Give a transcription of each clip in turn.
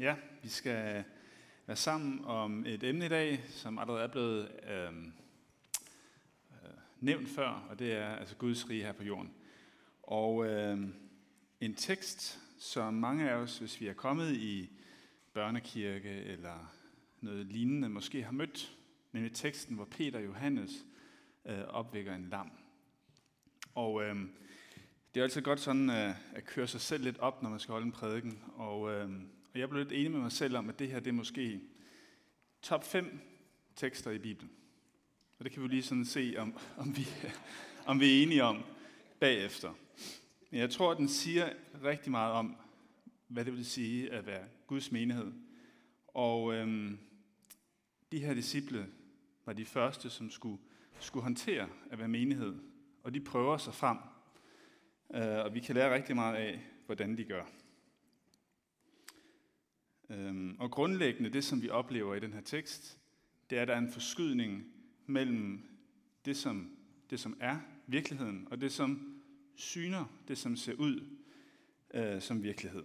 Ja, vi skal være sammen om et emne i dag, som allerede er blevet øh, øh, nævnt før, og det er altså Guds rige her på jorden. Og øh, en tekst, som mange af os, hvis vi er kommet i børnekirke eller noget lignende, måske har mødt, nemlig teksten, hvor Peter og Johannes øh, opvækker en lam. Og øh, det er altid godt sådan øh, at køre sig selv lidt op, når man skal holde en prædiken. Og, øh, og jeg blev lidt enig med mig selv om, at det her det er måske top 5 tekster i Bibelen. Og det kan vi lige sådan se, om, om, vi, om vi er enige om bagefter. Men jeg tror, at den siger rigtig meget om, hvad det vil sige at være Guds menighed. Og øhm, de her disciple var de første, som skulle, skulle håndtere at være menighed. Og de prøver sig frem. Øh, og vi kan lære rigtig meget af, hvordan de gør. Øhm, og grundlæggende, det som vi oplever i den her tekst, det er, at der er en forskydning mellem det, som, det, som er virkeligheden, og det, som syner, det, som ser ud øh, som virkelighed.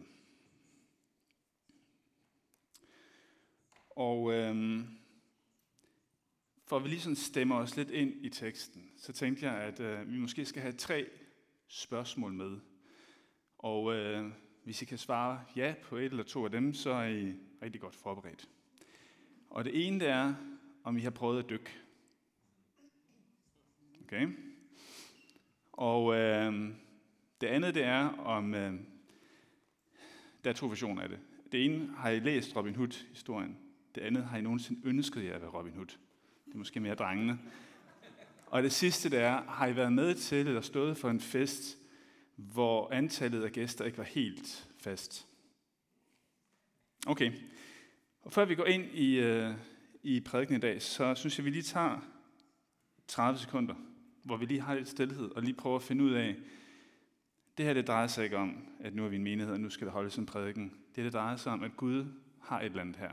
Og øh, for at vi lige sådan stemmer os lidt ind i teksten, så tænkte jeg, at øh, vi måske skal have tre spørgsmål med. Og øh, hvis I kan svare ja på et eller to af dem, så er I rigtig godt forberedt. Og det ene det er, om I har prøvet at dykke. Okay? Og øh, det andet det er, om øh, der er to versioner af det. Det ene har I læst Robin Hood-historien. Det andet har I nogensinde ønsket jer at være Robin Hood. Det er måske mere drengene. Og det sidste det er, har I været med til eller stået for en fest, hvor antallet af gæster ikke var helt fast. Okay, og før vi går ind i, øh, i prædiken i dag, så synes jeg, vi lige tager 30 sekunder, hvor vi lige har lidt stillhed og lige prøver at finde ud af, det her det drejer sig ikke om, at nu er vi en menighed, og nu skal der holdes en prædiken. Det det drejer sig om, at Gud har et eller andet her.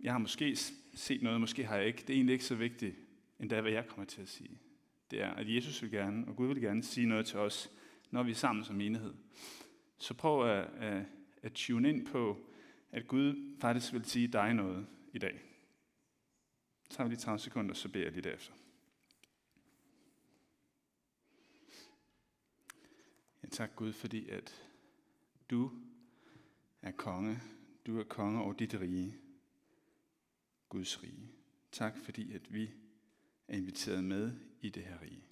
Jeg har måske set noget, måske har jeg ikke. Det er egentlig ikke så vigtigt, endda hvad jeg kommer til at sige det er, at Jesus vil gerne, og Gud vil gerne sige noget til os, når vi er sammen som enhed. Så prøv at, at, at tune ind på, at Gud faktisk vil sige dig noget i dag. Så tager vi lige 30 sekunder, så beder jeg lige derefter. Ja, tak Gud, fordi at du er konge. Du er konge over dit rige. Guds rige. Tak fordi, at vi er inviteret med i det her rige.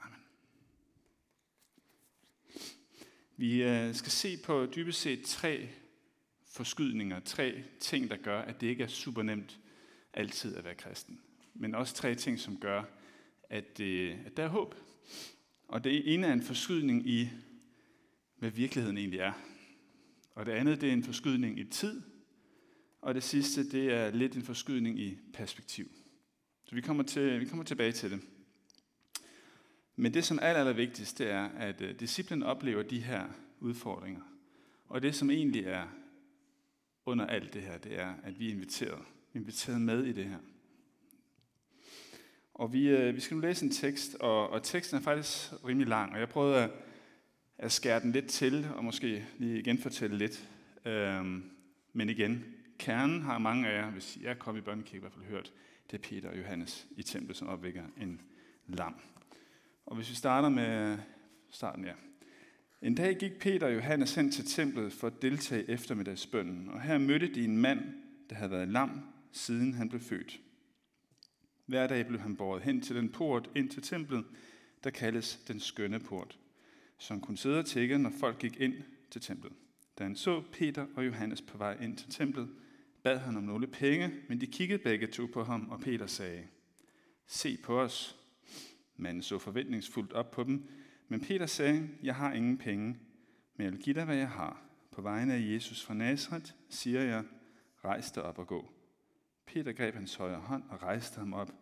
Amen. Vi øh, skal se på dybest set tre forskydninger, tre ting, der gør, at det ikke er super nemt altid at være kristen. Men også tre ting, som gør, at, det, at der er håb. Og det ene er en forskydning i, hvad virkeligheden egentlig er. Og det andet, det er en forskydning i tid. Og det sidste, det er lidt en forskydning i perspektiv. Så vi kommer, til, vi kommer tilbage til det. Men det, som er aller, aller vigtigst, det er, at øh, disciplen oplever de her udfordringer. Og det, som egentlig er under alt det her, det er, at vi er inviteret. Vi er inviteret med i det her. Og vi, øh, vi skal nu læse en tekst, og, og teksten er faktisk rimelig lang, og jeg prøvede at, at skære den lidt til, og måske lige igen fortælle lidt. Øhm, men igen, kernen har mange af jer, hvis jeg kommet i børnekirke, i hvert fald hørt, det er Peter og Johannes i templet, som opvækker en lam. Og hvis vi starter med starten, ja. En dag gik Peter og Johannes hen til templet for at deltage i eftermiddagsbønnen, og her mødte de en mand, der havde været lam, siden han blev født. Hver dag blev han båret hen til den port ind til templet, der kaldes den skønne port, som kunne sidde og tække, når folk gik ind til templet. Da han så Peter og Johannes på vej ind til templet, bad han om nogle penge, men de kiggede begge to på ham, og Peter sagde, Se på os. Manden så forventningsfuldt op på dem, men Peter sagde, Jeg har ingen penge, men jeg vil give dig, hvad jeg har. På vegne af Jesus fra Nazareth siger jeg, rejs dig op og gå. Peter greb hans højre hånd og rejste ham op,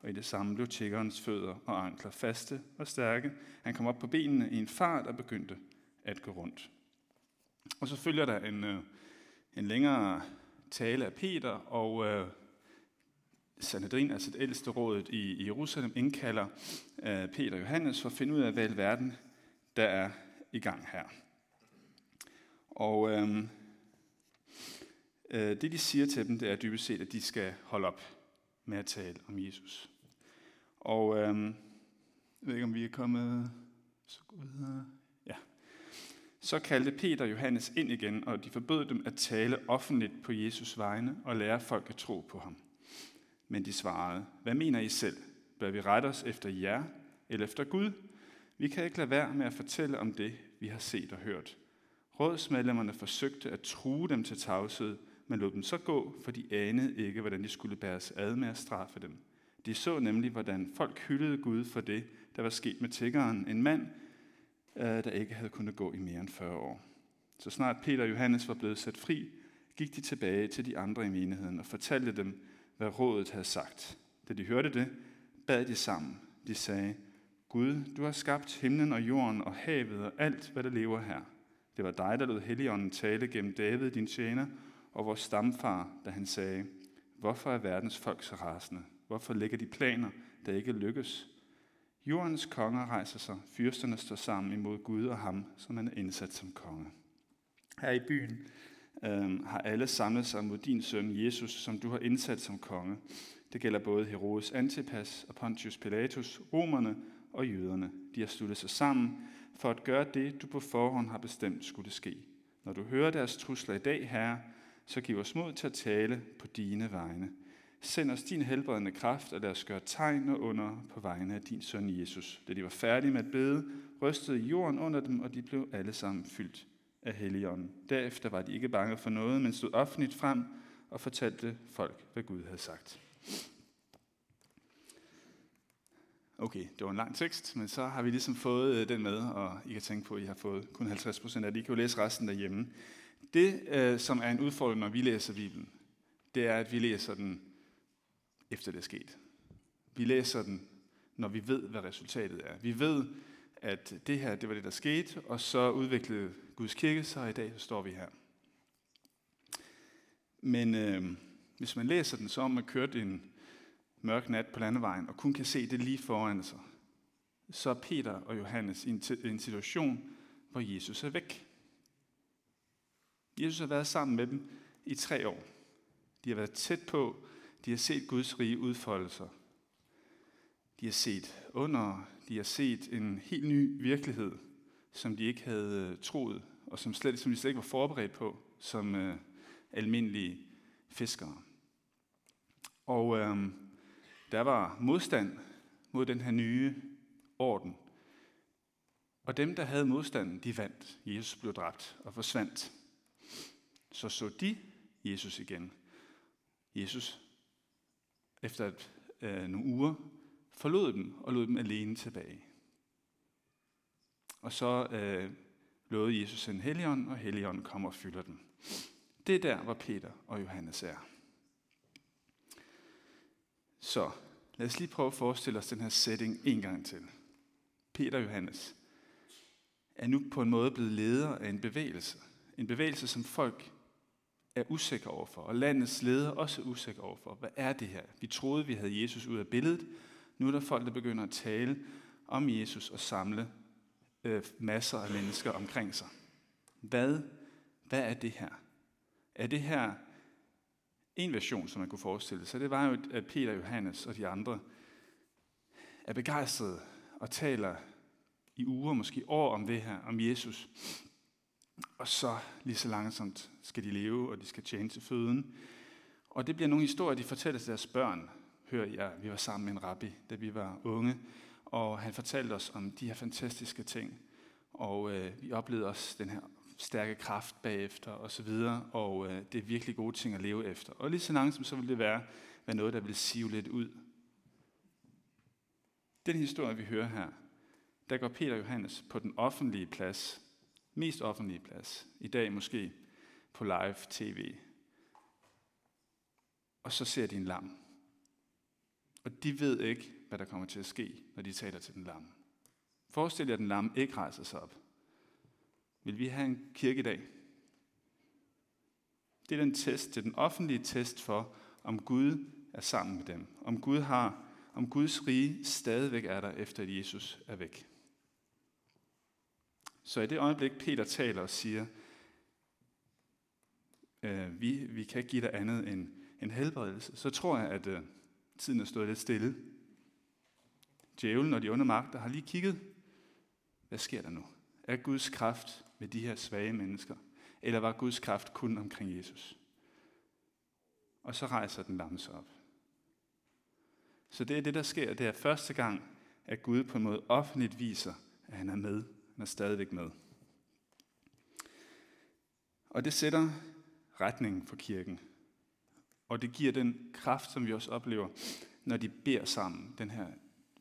og i det samme blev tjekkerens fødder og ankler faste og stærke. Han kom op på benene i en fart og begyndte at gå rundt. Og så følger der en, øh, en længere tale af Peter, og øh, Sanhedrin, altså det ældste rådet i Jerusalem, indkalder øh, Peter og Johannes for at finde ud af, hvad i verden der er i gang her. Og øh, øh, det, de siger til dem, det er dybest set, at de skal holde op med at tale om Jesus. Og øh, jeg ved ikke, om vi er kommet så videre. Så kaldte Peter og Johannes ind igen, og de forbød dem at tale offentligt på Jesus vegne og lære folk at tro på ham. Men de svarede, hvad mener I selv? Bør vi rette os efter jer eller efter Gud? Vi kan ikke lade være med at fortælle om det, vi har set og hørt. Rådsmedlemmerne forsøgte at true dem til tavshed, men lod dem så gå, for de anede ikke, hvordan de skulle bæres ad med at straffe dem. De så nemlig, hvordan folk hyldede Gud for det, der var sket med tiggeren, en mand, Øh, der ikke havde kunnet gå i mere end 40 år. Så snart Peter og Johannes var blevet sat fri, gik de tilbage til de andre i menigheden og fortalte dem, hvad rådet havde sagt. Da de hørte det, bad de sammen. De sagde, Gud, du har skabt himlen og jorden og havet og alt, hvad der lever her. Det var dig, der lod Helligånden tale gennem David, din tjener, og vores stamfar, da han sagde, Hvorfor er verdens folk så rasende? Hvorfor lægger de planer, der ikke lykkes? Jordens konger rejser sig, fyrsterne står sammen imod Gud og ham, som han er indsat som konge. Her i byen øh, har alle samlet sig mod din søn Jesus, som du har indsat som konge. Det gælder både Herodes Antipas og Pontius Pilatus, romerne og jøderne. De har sluttet sig sammen for at gøre det, du på forhånd har bestemt skulle ske. Når du hører deres trusler i dag, Herre, så giv os mod til at tale på dine vegne. Send os din helbredende kraft, og lad os gøre tegn og under på vegne af din søn Jesus. Da de var færdige med at bede, rystede jorden under dem, og de blev alle sammen fyldt af Helligånden. Derefter var de ikke bange for noget, men stod offentligt frem og fortalte folk, hvad Gud havde sagt. Okay, det var en lang tekst, men så har vi ligesom fået øh, den med, og I kan tænke på, at I har fået kun 50 procent af det. I kan jo læse resten derhjemme. Det, øh, som er en udfordring, når vi læser Bibelen, det er, at vi læser den efter det er sket. Vi læser den, når vi ved, hvad resultatet er. Vi ved, at det her, det var det, der skete, og så udviklede Guds kirke sig, og i dag så står vi her. Men øh, hvis man læser den, så om man kørt en mørk nat på landevejen, og kun kan se det lige foran sig, så er Peter og Johannes i en, en situation, hvor Jesus er væk. Jesus har været sammen med dem i tre år. De har været tæt på, de har set Guds rige udfoldelser. De har set under, de har set en helt ny virkelighed, som de ikke havde øh, troet, og som, slet, som de slet ikke var forberedt på som øh, almindelige fiskere. Og øh, der var modstand mod den her nye orden. Og dem, der havde modstanden, de vandt. Jesus blev dræbt og forsvandt. Så så de Jesus igen. Jesus, efter et, øh, nogle uger, forlod dem og lod dem alene tilbage. Og så øh, lovede Jesus en helligånd, og helligånden kommer og fylder dem. Det er der, hvor Peter og Johannes er. Så lad os lige prøve at forestille os den her setting en gang til. Peter og Johannes er nu på en måde blevet leder af en bevægelse. En bevægelse, som folk er usikre overfor, og landets ledere også er usikre overfor. Hvad er det her? Vi troede, vi havde Jesus ud af billedet. Nu er der folk, der begynder at tale om Jesus og samle øh, masser af mennesker omkring sig. Hvad, hvad er det her? Er det her en version, som man kunne forestille sig? Det var jo, at Peter, Johannes og de andre er begejstrede og taler i uger, måske år om det her, om Jesus. Og så lige så langsomt skal de leve, og de skal tjene til føden. Og det bliver nogle historier, de fortæller til deres børn. Hør jeg, vi var sammen med en rabbi, da vi var unge, og han fortalte os om de her fantastiske ting. Og øh, vi oplevede også den her stærke kraft bagefter og så videre, og øh, det er virkelig gode ting at leve efter. Og lige så langsomt så vil det være, være noget, der vil sive lidt ud. Den historie, vi hører her, der går Peter og Johannes på den offentlige plads mest offentlige plads. I dag måske på live tv. Og så ser de en lam. Og de ved ikke, hvad der kommer til at ske, når de taler til den lam. Forestil jer, at den lam ikke rejser sig op. Vil vi have en kirke i dag? Det er den test, det er den offentlige test for, om Gud er sammen med dem. Om Gud har, om Guds rige stadigvæk er der, efter at Jesus er væk. Så i det øjeblik, Peter taler og siger, øh, vi, vi kan ikke give dig andet end en helbredelse, så tror jeg, at øh, tiden er stået lidt stille. Djævlen og de onde magter har lige kigget. Hvad sker der nu? Er Guds kraft med de her svage mennesker? Eller var Guds kraft kun omkring Jesus? Og så rejser den lamme sig op. Så det er det, der sker. Det er første gang, at Gud på en måde offentligt viser, at han er med. Han er stadigvæk med. Og det sætter retningen for kirken. Og det giver den kraft, som vi også oplever, når de beder sammen. Den her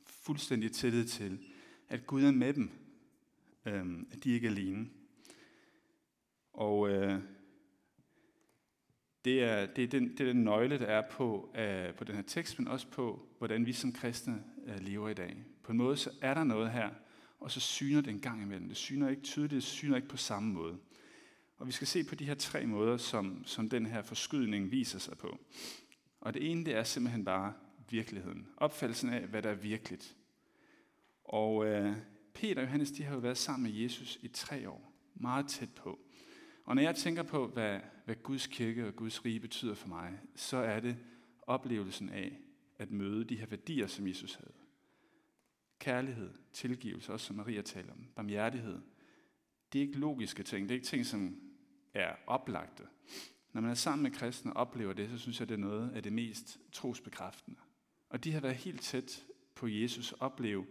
fuldstændig tillid til, at Gud er med dem. Øhm, at de ikke er alene. Og øh, det, er, det, er den, det er den nøgle, der er på, øh, på den her tekst, men også på, hvordan vi som kristne øh, lever i dag. På en måde så er der noget her, og så syner det en gang imellem. Det syner ikke tydeligt, det syner ikke på samme måde. Og vi skal se på de her tre måder, som, som den her forskydning viser sig på. Og det ene, det er simpelthen bare virkeligheden. Opfattelsen af, hvad der er virkeligt. Og øh, Peter og Johannes, de har jo været sammen med Jesus i tre år. Meget tæt på. Og når jeg tænker på, hvad, hvad Guds kirke og Guds rige betyder for mig, så er det oplevelsen af at møde de her værdier, som Jesus havde. Kærlighed, tilgivelse, også som Maria taler om, barmhjertighed. Det er ikke logiske ting, det er ikke ting, som er oplagte. Når man er sammen med kristne og oplever det, så synes jeg, det er noget af det mest trosbekræftende. Og de har været helt tæt på Jesus og opleve,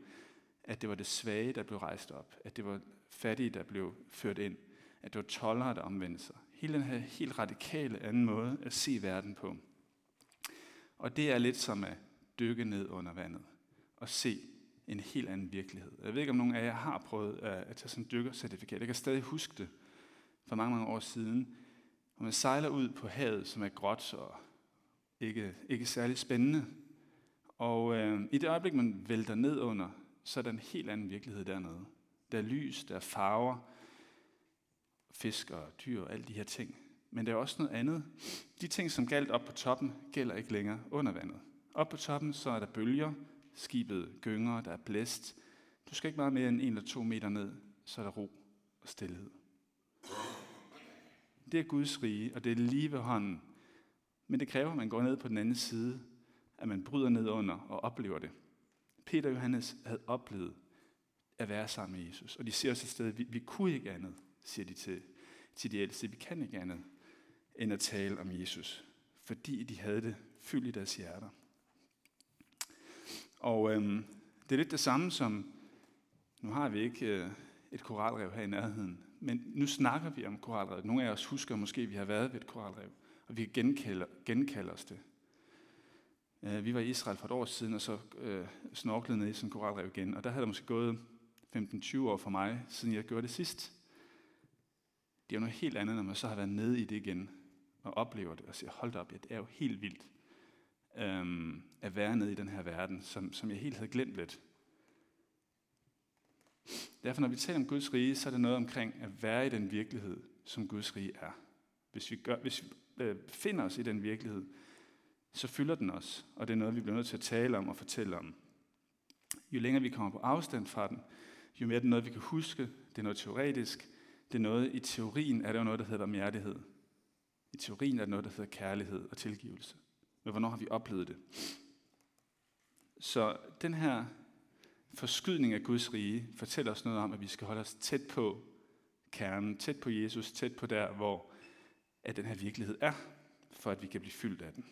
at det var det svage, der blev rejst op. At det var fattige, der blev ført ind. At det var tollere, der omvendte sig. Hele den her helt radikale anden måde at se verden på. Og det er lidt som at dykke ned under vandet og se en helt anden virkelighed. Jeg ved ikke, om nogen af jer har prøvet øh, at tage sådan et dykkercertifikat. Jeg kan stadig huske det for mange, mange år siden, hvor man sejler ud på havet, som er gråt og ikke, ikke særlig spændende. Og øh, i det øjeblik, man vælter ned under, så er der en helt anden virkelighed dernede. Der er lys, der er farver, fisk og dyr og alle de her ting. Men der er også noget andet. De ting, som galt op på toppen, gælder ikke længere under vandet. Op på toppen, så er der bølger, skibet gynger, der er blæst. Du skal ikke meget mere end en eller to meter ned, så er der ro og stillhed. Det er Guds rige, og det er lige ved hånden. Men det kræver, at man går ned på den anden side, at man bryder ned under og oplever det. Peter og Johannes havde oplevet at være sammen med Jesus, og de ser os et sted, vi, vi kunne ikke andet, siger de til, til de ældste. Vi kan ikke andet end at tale om Jesus, fordi de havde det fyldt i deres hjerter. Og øhm, det er lidt det samme som, nu har vi ikke øh, et koralrev her i nærheden, men nu snakker vi om koralrev. Nogle af os husker måske, at vi har været ved et koralrev, og vi kan genkalde, genkalde os det. Øh, vi var i Israel for et år siden, og så øh, snorklede ned i sådan en koralrev igen, og der havde der måske gået 15-20 år for mig, siden jeg gjorde det sidst. Det er jo noget helt andet, når man så har været nede i det igen, og oplever det, og siger, hold da op, ja, det er jo helt vildt øhm, at være nede i den her verden, som, som jeg helt havde glemt lidt. Derfor når vi taler om Guds rige, så er det noget omkring at være i den virkelighed, som Guds rige er. Hvis vi, gør, hvis vi øh, finder os i den virkelighed, så fylder den os, og det er noget, vi bliver nødt til at tale om og fortælle om. Jo længere vi kommer på afstand fra den, jo mere er det noget, vi kan huske, det er noget teoretisk, det er noget, i teorien er der noget, der hedder barmhjertighed. I teorien er det noget, der hedder kærlighed og tilgivelse. Men hvornår har vi oplevet det? Så den her forskydning af Guds rige fortæller os noget om, at vi skal holde os tæt på kernen, tæt på Jesus, tæt på der, hvor at den her virkelighed er, for at vi kan blive fyldt af den.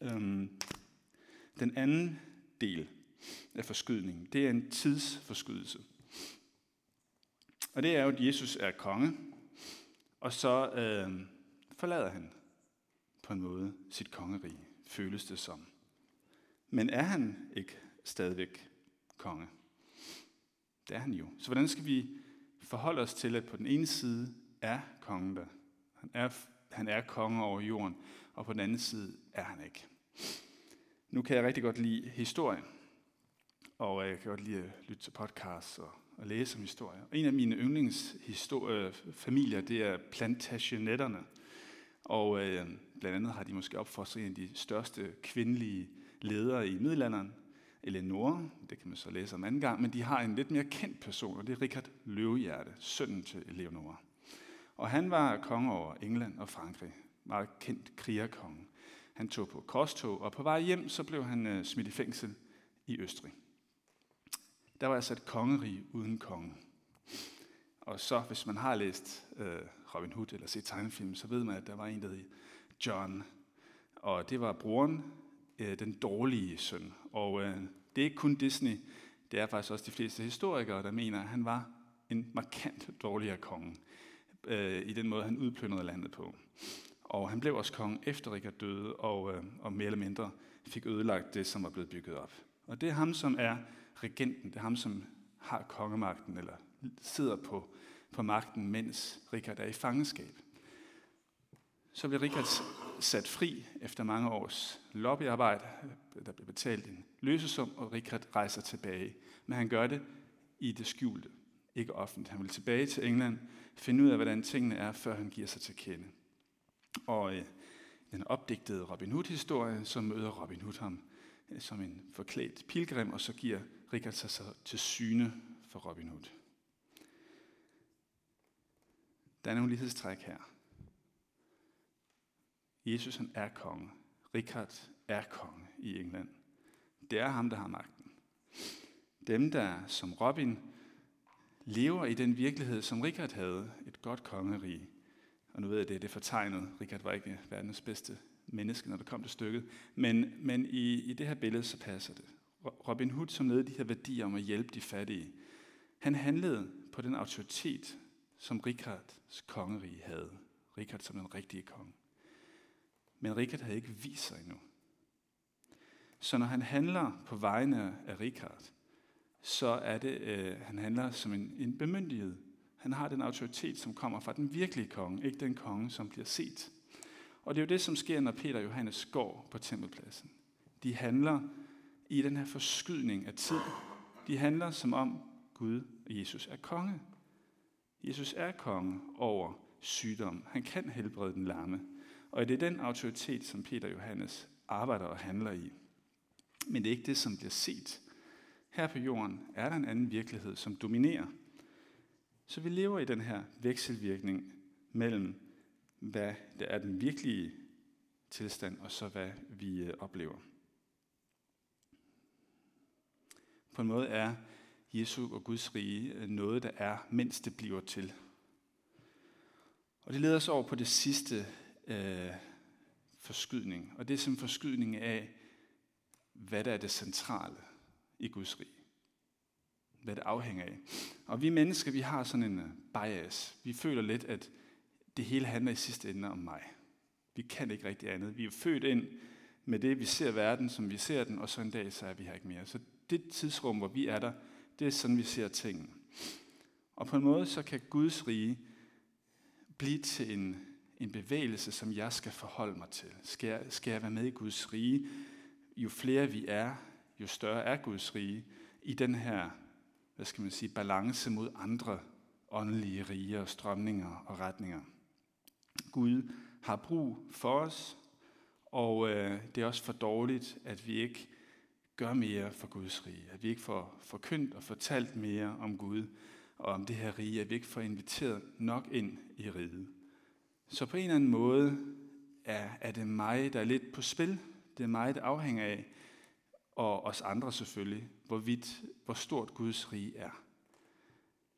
Øhm, den anden del af forskydningen, det er en tidsforskydelse. Og det er jo, at Jesus er konge, og så øh, forlader han på en måde sit kongerige, føles det som. Men er han ikke stadigvæk konge? Det er han jo. Så hvordan skal vi forholde os til, at på den ene side er kongen der. Han er, han er konge over jorden, og på den anden side er han ikke. Nu kan jeg rigtig godt lide historie, og jeg kan godt lide at lytte til podcasts og, og læse om historie. Og en af mine yndlingsfamilier, øh, det er plantagenetterne. Og øh, blandt andet har de måske opfostret en af de største kvindelige ledere i middelalderen, Eleanor, det kan man så læse om anden gang, men de har en lidt mere kendt person, og det er Richard Løvehjerte, sønnen til Eleanor. Og han var konge over England og Frankrig. Meget kendt krigerkonge. Han tog på korstog, og på vej hjem, så blev han øh, smidt i fængsel i Østrig. Der var altså et kongerige uden konge. Og så, hvis man har læst øh, Robin Hood eller set tegnefilm, så ved man, at der var en, der hed John. Og det var broren, øh, den dårlige søn. Og øh, det er ikke kun Disney, det er faktisk også de fleste historikere, der mener, at han var en markant dårligere konge øh, i den måde, han udplyndrede landet på. Og han blev også konge efter Richard døde, og, øh, og mere eller mindre fik ødelagt det, som var blevet bygget op. Og det er ham, som er regenten. Det er ham, som har kongemagten, eller sidder på, på magten, mens Richard er i fangenskab. Så bliver Richard sat fri efter mange års lobbyarbejde. Der bliver betalt en løsesum, og Richard rejser tilbage. Men han gør det i det skjulte, ikke offentligt. Han vil tilbage til England, finde ud af, hvordan tingene er, før han giver sig til kende. Og øh, den opdigtede Robin Hood-historie, så møder Robin Hood ham øh, som en forklædt pilgrim, og så giver Richard sig så til syne for Robin Hood. Der er nogle lighedstræk her. Jesus han er konge. Richard er konge i England. Det er ham, der har magten. Dem, der som Robin lever i den virkelighed, som Richard havde, et godt kongerige. Og nu ved jeg, det er det fortegnet. Richard var ikke verdens bedste menneske, når det kom til stykket. Men, men i, i det her billede, så passer det. Robin Hood, som nede de her værdier om at hjælpe de fattige, han handlede på den autoritet, som Rikards kongerige havde. Richard som den rigtige konge. Men Richard havde ikke vist sig endnu. Så når han handler på vegne af Richard, så er det, øh, han handler som en, en bemyndighed. Han har den autoritet, som kommer fra den virkelige konge, ikke den konge, som bliver set. Og det er jo det, som sker, når Peter og Johannes går på tempelpladsen. De handler i den her forskydning af tid. De handler som om Gud og Jesus er konge. Jesus er konge over sygdom. Han kan helbrede den lamme. Og det er den autoritet, som Peter og Johannes arbejder og handler i. Men det er ikke det, som bliver set. Her på jorden er der en anden virkelighed, som dominerer. Så vi lever i den her vekselvirkning mellem, hvad der er den virkelige tilstand, og så hvad vi øh, oplever. På en måde er Jesu og Guds rige øh, noget, der er, mens det bliver til. Og det leder os over på det sidste øh, forskydning. Og det er som forskydning af, hvad der er det centrale i Guds rige. Hvad det afhænger af. Og vi mennesker, vi har sådan en øh, bias. Vi føler lidt, at det hele handler i sidste ende om mig. Vi kan ikke rigtig andet. Vi er født ind med det, vi ser verden, som vi ser den, og så en dag, så er vi her ikke mere. Så det tidsrum, hvor vi er der, det er sådan, vi ser tingene. Og på en måde, så kan Guds rige blive til en, en bevægelse, som jeg skal forholde mig til. Skal jeg, skal jeg være med i Guds rige? Jo flere vi er, jo større er Guds rige i den her, hvad skal man sige, balance mod andre åndelige rige og strømninger og retninger. Gud har brug for os, og øh, det er også for dårligt, at vi ikke gør mere for Guds rige. At vi ikke får forkyndt og fortalt mere om Gud og om det her rige. At vi ikke får inviteret nok ind i riget. Så på en eller anden måde er, er det mig, der er lidt på spil. Det er mig, der afhænger af, og os andre selvfølgelig, hvor, vidt, hvor stort Guds rige er.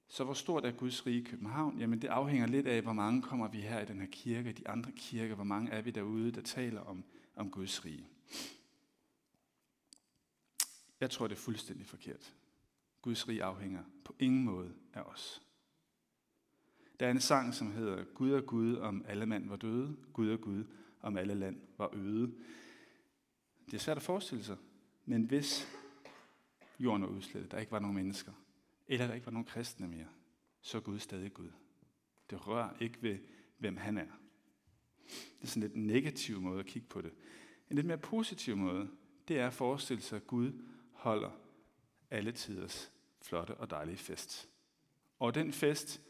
Så hvor stort er Guds rige i København? Jamen det afhænger lidt af, hvor mange kommer vi her i den her kirke, de andre kirker, hvor mange er vi derude, der taler om, om Guds rige. Jeg tror, det er fuldstændig forkert. Guds rige afhænger på ingen måde af os. Der er en sang, som hedder Gud er Gud, om alle mand var døde. Gud er Gud, om alle land var øde. Det er svært at forestille sig, men hvis jorden var udslettet, der ikke var nogen mennesker, eller der ikke var nogen kristne mere, så er Gud stadig Gud. Det rører ikke ved, hvem han er. Det er sådan lidt en negativ måde at kigge på det. En lidt mere positiv måde, det er at forestille sig, Gud holder alle tiders flotte og dejlige fest. Og den fest,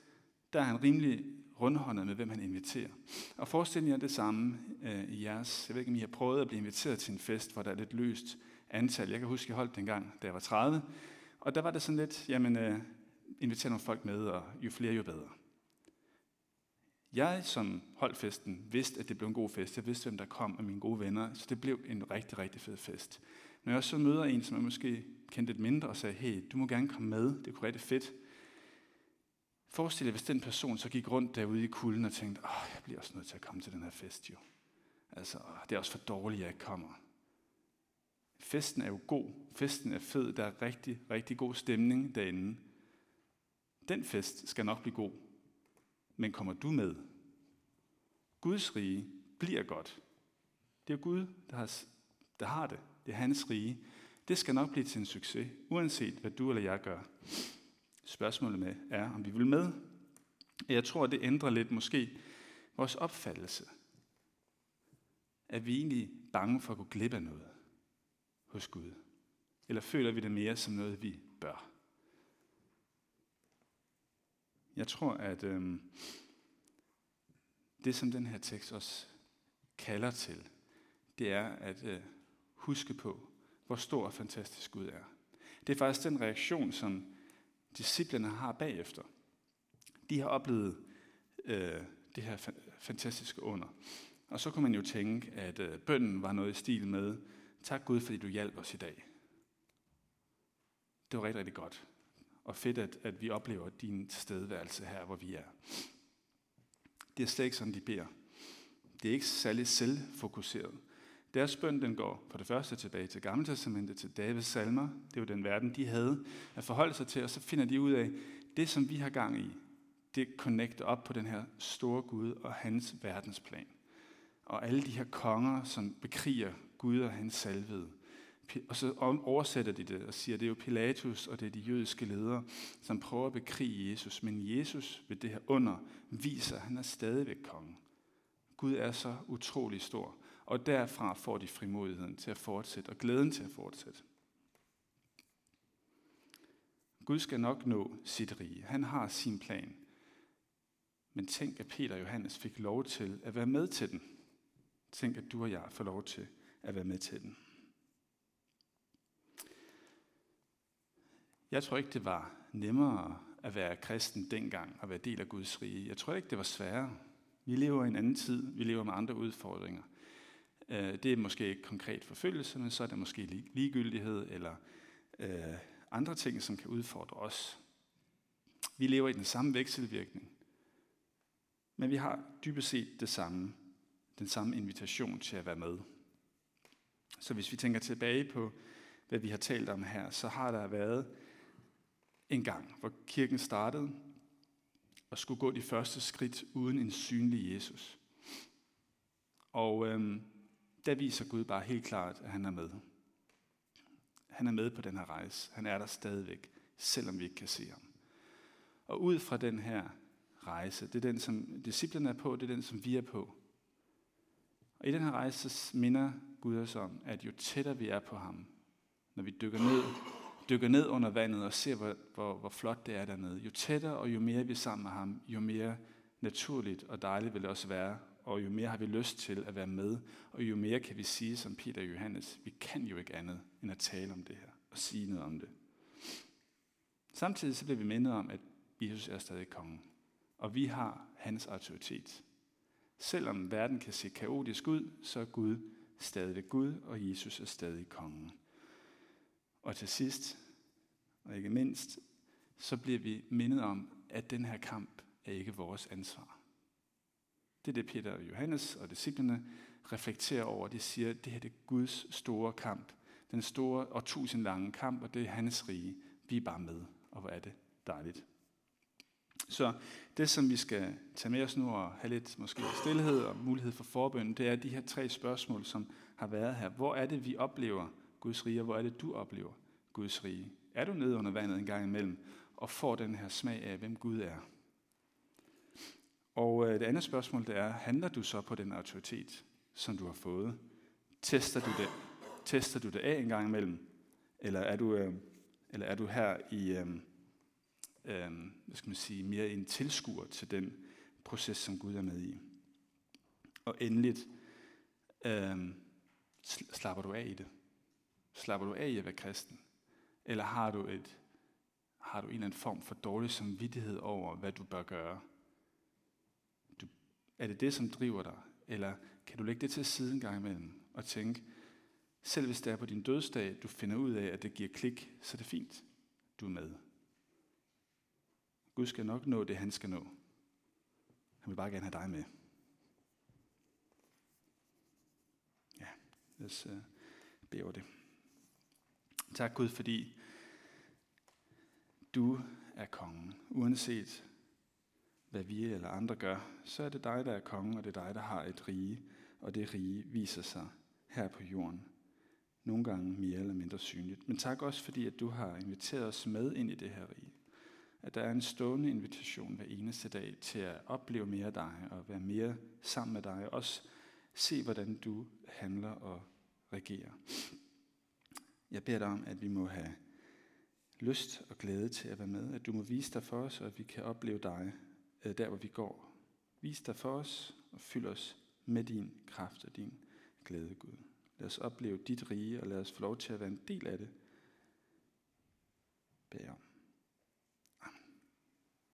der er han rimelig rundhåndet med, hvem han inviterer. Og forestil jer det samme øh, i jeres. Jeg ved ikke, om I har prøvet at blive inviteret til en fest, hvor der er lidt løst antal. Jeg kan huske, jeg holdt den gang, da jeg var 30. Og der var det sådan lidt, jamen, øh, inviter nogle folk med, og jo flere, jo bedre. Jeg som holdt festen vidste, at det blev en god fest. Jeg vidste, hvem der kom af mine gode venner, så det blev en rigtig, rigtig fed fest. Når jeg så møder en, som jeg måske kendte lidt mindre, og sagde, hey, du må gerne komme med, det kunne rigtig fedt. Forestil dig, hvis den person så gik rundt derude i kulden og tænkte, åh, jeg bliver også nødt til at komme til den her fest jo. Altså, det er også for dårligt, at jeg ikke kommer. Festen er jo god. Festen er fed. Der er rigtig, rigtig god stemning derinde. Den fest skal nok blive god. Men kommer du med? Guds rige bliver godt. Det er Gud, der har, der har det. Det er hans rige. Det skal nok blive til en succes, uanset hvad du eller jeg gør. Spørgsmålet med er, om vi vil med. Jeg tror, det ændrer lidt måske vores opfattelse. Er vi egentlig bange for at gå glip af noget hos Gud? Eller føler vi det mere som noget, vi bør? Jeg tror, at øh, det, som den her tekst også kalder til, det er at øh, huske på, hvor stor og fantastisk Gud er. Det er faktisk den reaktion, som disciplerne har bagefter. De har oplevet øh, det her fantastiske under. Og så kunne man jo tænke, at øh, bønden var noget i stil med, tak Gud, fordi du hjalp os i dag. Det var rigtig, rigtig godt. Og fedt, at, at vi oplever din tilstedeværelse her, hvor vi er. Det er slet ikke sådan, de beder. Det er ikke særlig selvfokuseret. Deres bøn den går for det første tilbage til Gamle Testamentet, til Davids salmer. Det var den verden, de havde at forholde sig til, og så finder de ud af, det som vi har gang i, det connecter op på den her store Gud og hans verdensplan. Og alle de her konger, som bekriger Gud og hans salvede. Og så oversætter de det og siger, at det er jo Pilatus og det er de jødiske ledere, som prøver at bekrige Jesus. Men Jesus ved det her under viser, at han er stadigvæk konge. Gud er så utrolig stor. Og derfra får de frimodigheden til at fortsætte og glæden til at fortsætte. Gud skal nok nå sit rige. Han har sin plan. Men tænk, at Peter og Johannes fik lov til at være med til den. Tænk, at du og jeg får lov til at være med til den. Jeg tror ikke, det var nemmere at være kristen dengang og være del af Guds rige. Jeg tror ikke, det var sværere. Vi lever i en anden tid. Vi lever med andre udfordringer. Øh, det er måske ikke konkret forfølgelse, men så er det måske ligegyldighed eller øh, andre ting, som kan udfordre os. Vi lever i den samme vekselvirkning, men vi har dybest set det samme, den samme invitation til at være med. Så hvis vi tænker tilbage på, hvad vi har talt om her, så har der været en gang, hvor kirken startede og skulle gå de første skridt uden en synlig Jesus. Og øhm, der viser Gud bare helt klart, at han er med. Han er med på den her rejse. Han er der stadigvæk, selvom vi ikke kan se ham. Og ud fra den her rejse, det er den, som disciplerne er på, det er den, som vi er på. Og i den her rejse så minder Gud os om, at jo tættere vi er på ham, når vi dykker ned, dykker ned under vandet og ser, hvor, hvor, hvor flot det er dernede, jo tættere og jo mere vi er sammen med ham, jo mere naturligt og dejligt vil det også være og jo mere har vi lyst til at være med, og jo mere kan vi sige som Peter og Johannes, vi kan jo ikke andet end at tale om det her og sige noget om det. Samtidig så bliver vi mindet om, at Jesus er stadig kongen, og vi har hans autoritet. Selvom verden kan se kaotisk ud, så er Gud stadig Gud, og Jesus er stadig kongen. Og til sidst, og ikke mindst, så bliver vi mindet om, at den her kamp er ikke vores ansvar. Det er det, Peter og Johannes og disciplene reflekterer over. De siger, at det her det er Guds store kamp. Den store og tusindlange kamp, og det er hans rige. Vi er bare med, og hvor er det dejligt. Så det, som vi skal tage med os nu og have lidt måske stillhed og mulighed for forbøn, det er de her tre spørgsmål, som har været her. Hvor er det, vi oplever Guds rige, og hvor er det, du oplever Guds rige? Er du nede under vandet en gang imellem og får den her smag af, hvem Gud er? Og øh, det andet spørgsmål det er, handler du så på den autoritet, som du har fået? Tester du det, tester du det af en gang imellem? Eller er du, øh, eller er du her i, øh, øh, hvad skal man sige, mere en tilskuer til den proces, som Gud er med i? Og endeligt, øh, slapper du af i det? Slapper du af i at være kristen? Eller har du, et, har du en eller anden form for dårlig samvittighed over, hvad du bør gøre? Er det det, som driver dig? Eller kan du lægge det til side en gang imellem og tænke, selv hvis det er på din dødsdag, du finder ud af, at det giver klik, så er det fint. Du er med. Gud skal nok nå det, han skal nå. Han vil bare gerne have dig med. Ja, lad os uh, bede over det. Tak Gud, fordi du er kongen. Uanset hvad vi eller andre gør, så er det dig, der er kongen, og det er dig, der har et rige, og det rige viser sig her på jorden. Nogle gange mere eller mindre synligt. Men tak også fordi, at du har inviteret os med ind i det her rige. At der er en stående invitation hver eneste dag til at opleve mere af dig, og være mere sammen med dig, og også se, hvordan du handler og regerer. Jeg beder dig om, at vi må have lyst og glæde til at være med, at du må vise dig for os, og at vi kan opleve dig Øh, der, hvor vi går. Vis dig for os og fyld os med din kraft og din glæde, Gud. Lad os opleve dit rige, og lad os få lov til at være en del af det. Bær om.